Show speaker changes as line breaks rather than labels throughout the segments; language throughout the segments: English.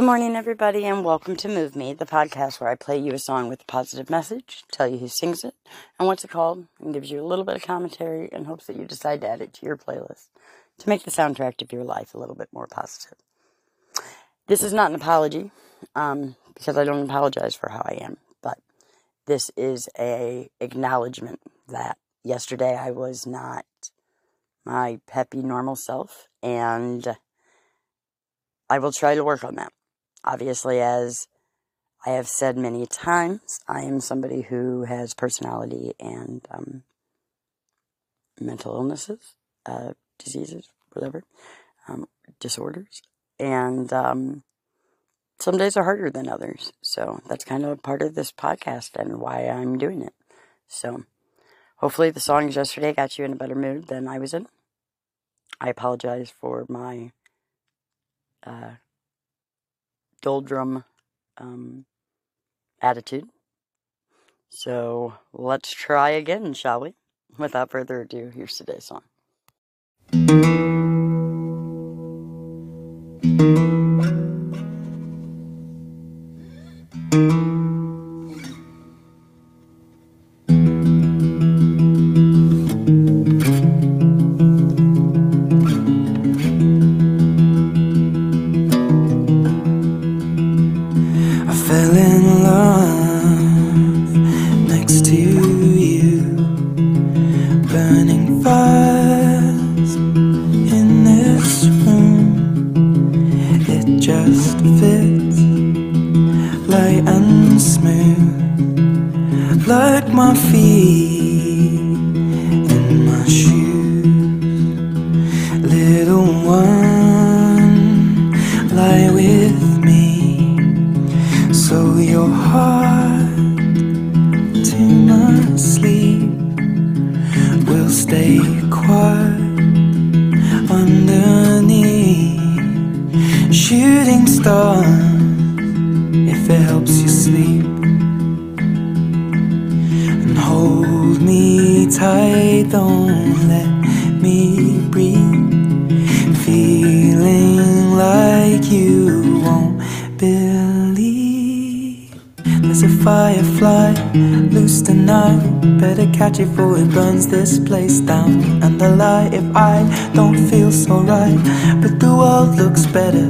Good morning, everybody, and welcome to Move Me, the podcast where I play you a song with a positive message, tell you who sings it, and what's it called, and gives you a little bit of commentary in hopes that you decide to add it to your playlist to make the soundtrack of your life a little bit more positive. This is not an apology, um, because I don't apologize for how I am, but this is a acknowledgement that yesterday I was not my peppy normal self, and I will try to work on that obviously, as I have said many times, I am somebody who has personality and um, mental illnesses, uh, diseases, whatever, um, disorders. And um, some days are harder than others. So that's kind of part of this podcast and why I'm doing it. So hopefully the songs yesterday got you in a better mood than I was in. I apologize for my uh, doldrum um, attitude. So let's try again, shall we? Without further ado, here's today's song.
Like my feet in my shoes. Shooting stars if it helps you sleep. And hold me tight, don't let me breathe. Feeling like firefly loose tonight. Better catch it before it burns this place down. And the light if I don't feel so right. But the world looks better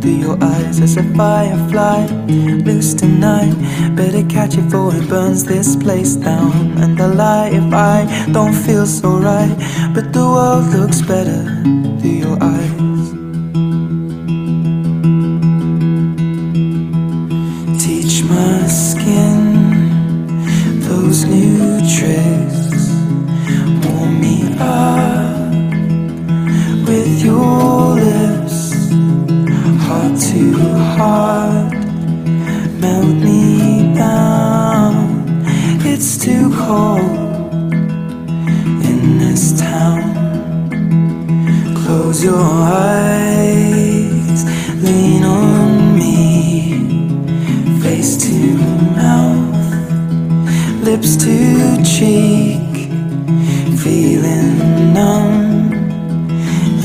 through your eyes. There's a firefly loose tonight. Better catch it before it burns this place down. And the light if I don't feel so right. But the world looks better through your eyes. Cheek, feeling numb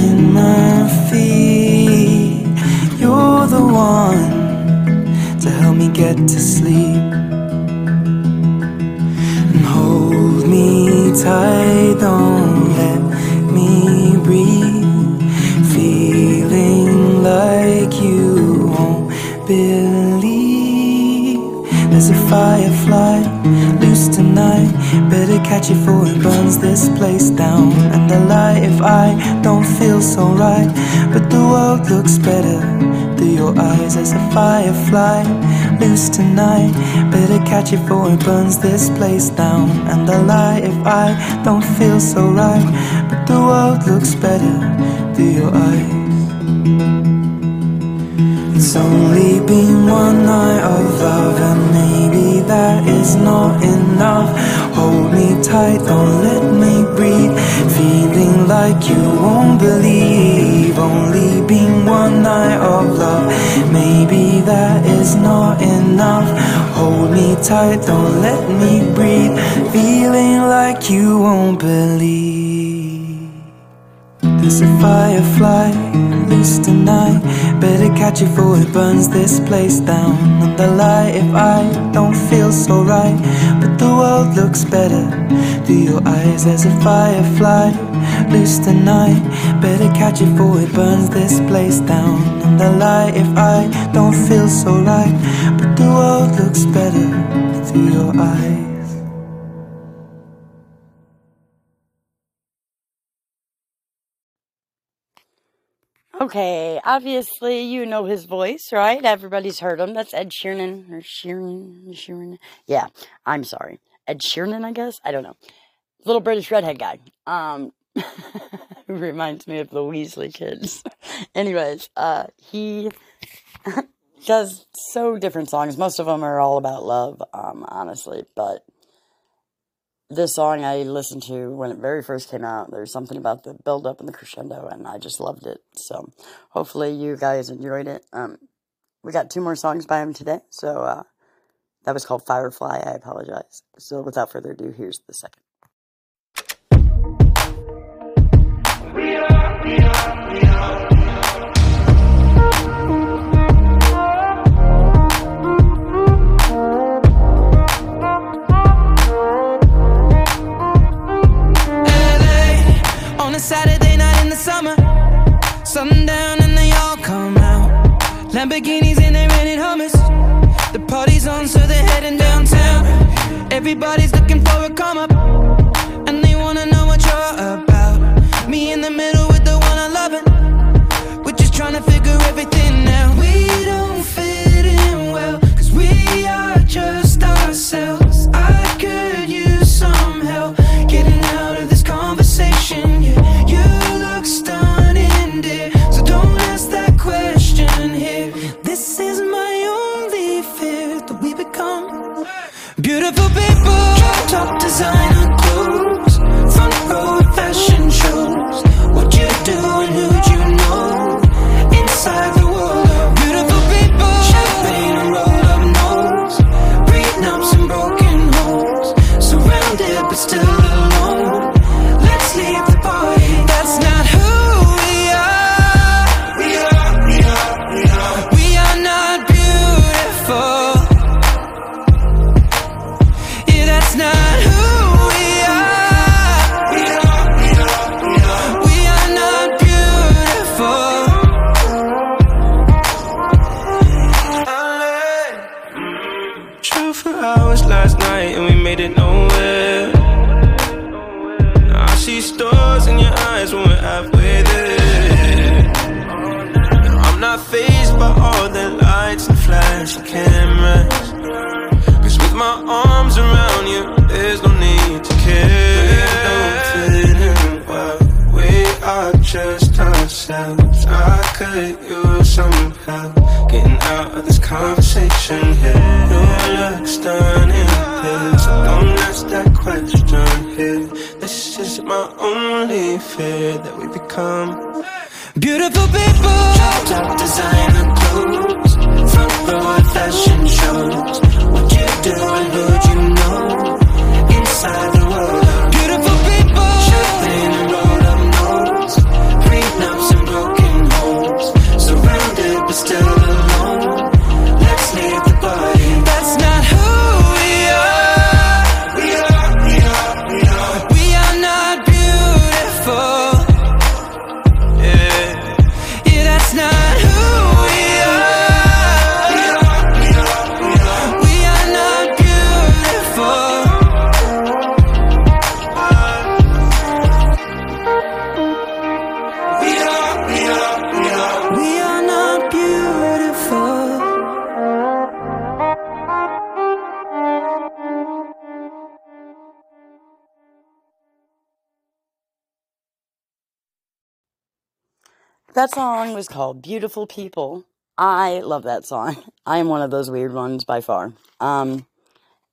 in my feet. You're the one to help me get to sleep and hold me tight. Tonight. Better catch it before it burns this place down. And the light if I don't feel so right. But the world looks better through your eyes. as a firefly loose tonight. Better catch it before it burns this place down. And the light if I don't feel so right. But the world looks better through your eyes. It's only been one night of tight, don't let me breathe. Feeling like you won't believe. Only being one night of love, maybe that is not enough. Hold me tight, don't let me breathe. Feeling like you won't believe. There's a firefly loose tonight. Better catch it before it burns this place down. And the light if I don't feel so right. But the world looks better through your eyes. as a firefly loose tonight. Better catch it before it burns this place down. And the light if I don't feel so right. But the world looks better through your eyes.
Okay, obviously you know his voice, right? Everybody's heard him. That's Ed Sheeran or Sheeran, Sheeran. Yeah, I'm sorry, Ed Sheeran. I guess I don't know. Little British redhead guy. Um, reminds me of the Weasley kids. Anyways, uh, he does so different songs. Most of them are all about love, um, honestly, but this song I listened to when it very first came out. There's something about the build up and the crescendo, and I just loved it. So hopefully you guys enjoyed it. Um, we got two more songs by him today. So uh, that was called Firefly. I apologize. So without further ado, here's the second.
Saturday night in the summer. Sundown and they all come out. Lamborghinis and they rented Hummers. The party's on, so they're heading downtown. Everybody's looking for a come up, and they wanna know what you're about. Me in the middle For hours last night and we made it nowhere. Now I see stars in your eyes when we're halfway there. I'm not phased by all the lights and flashing cameras. Cause with my arms around you, there's no need to care. We don't fit in well, we are just ourselves. I could use some help out of this conversation here. Your looks stunning so don't ask that question here. This is my only fear that we become beautiful people. Top designer clothes, front row fashion shows. What you do and who'd you know? Inside
That song was called Beautiful People. I love that song. I am one of those weird ones by far. Um,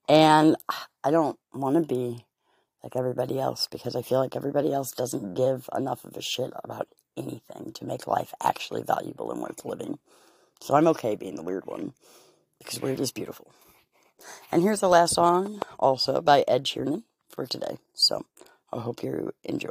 and I don't want to be like everybody else because I feel like everybody else doesn't give enough of a shit about anything to make life actually valuable and worth living. So I'm okay being the weird one because weird is beautiful. And here's the last song, also by Ed Sheeran for today. So I hope you enjoy.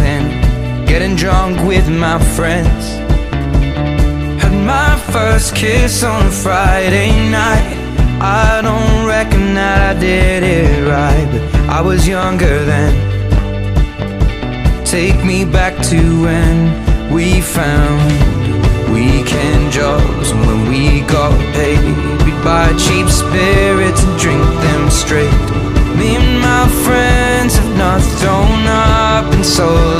And getting drunk with my friends. Had my first kiss on a Friday night. I don't reckon that I did it right, but I was younger then. Take me back to when we found weekend jobs and when we got paid. We'd buy cheap spirits and drink them straight. Me and my friends have not up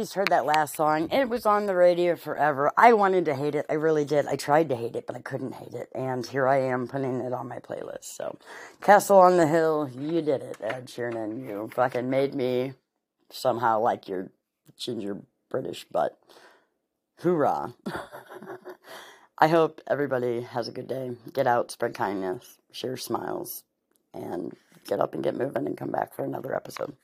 Least heard that last song. It was on the radio forever. I wanted to hate it. I really did. I tried to hate it, but I couldn't hate it. And here I am putting it on my playlist. So, Castle on the Hill, you did it, Ed Sheeran. You fucking made me somehow like your ginger British butt. Hoorah. I hope everybody has a good day. Get out, spread kindness, share smiles, and get up and get moving and come back for another episode.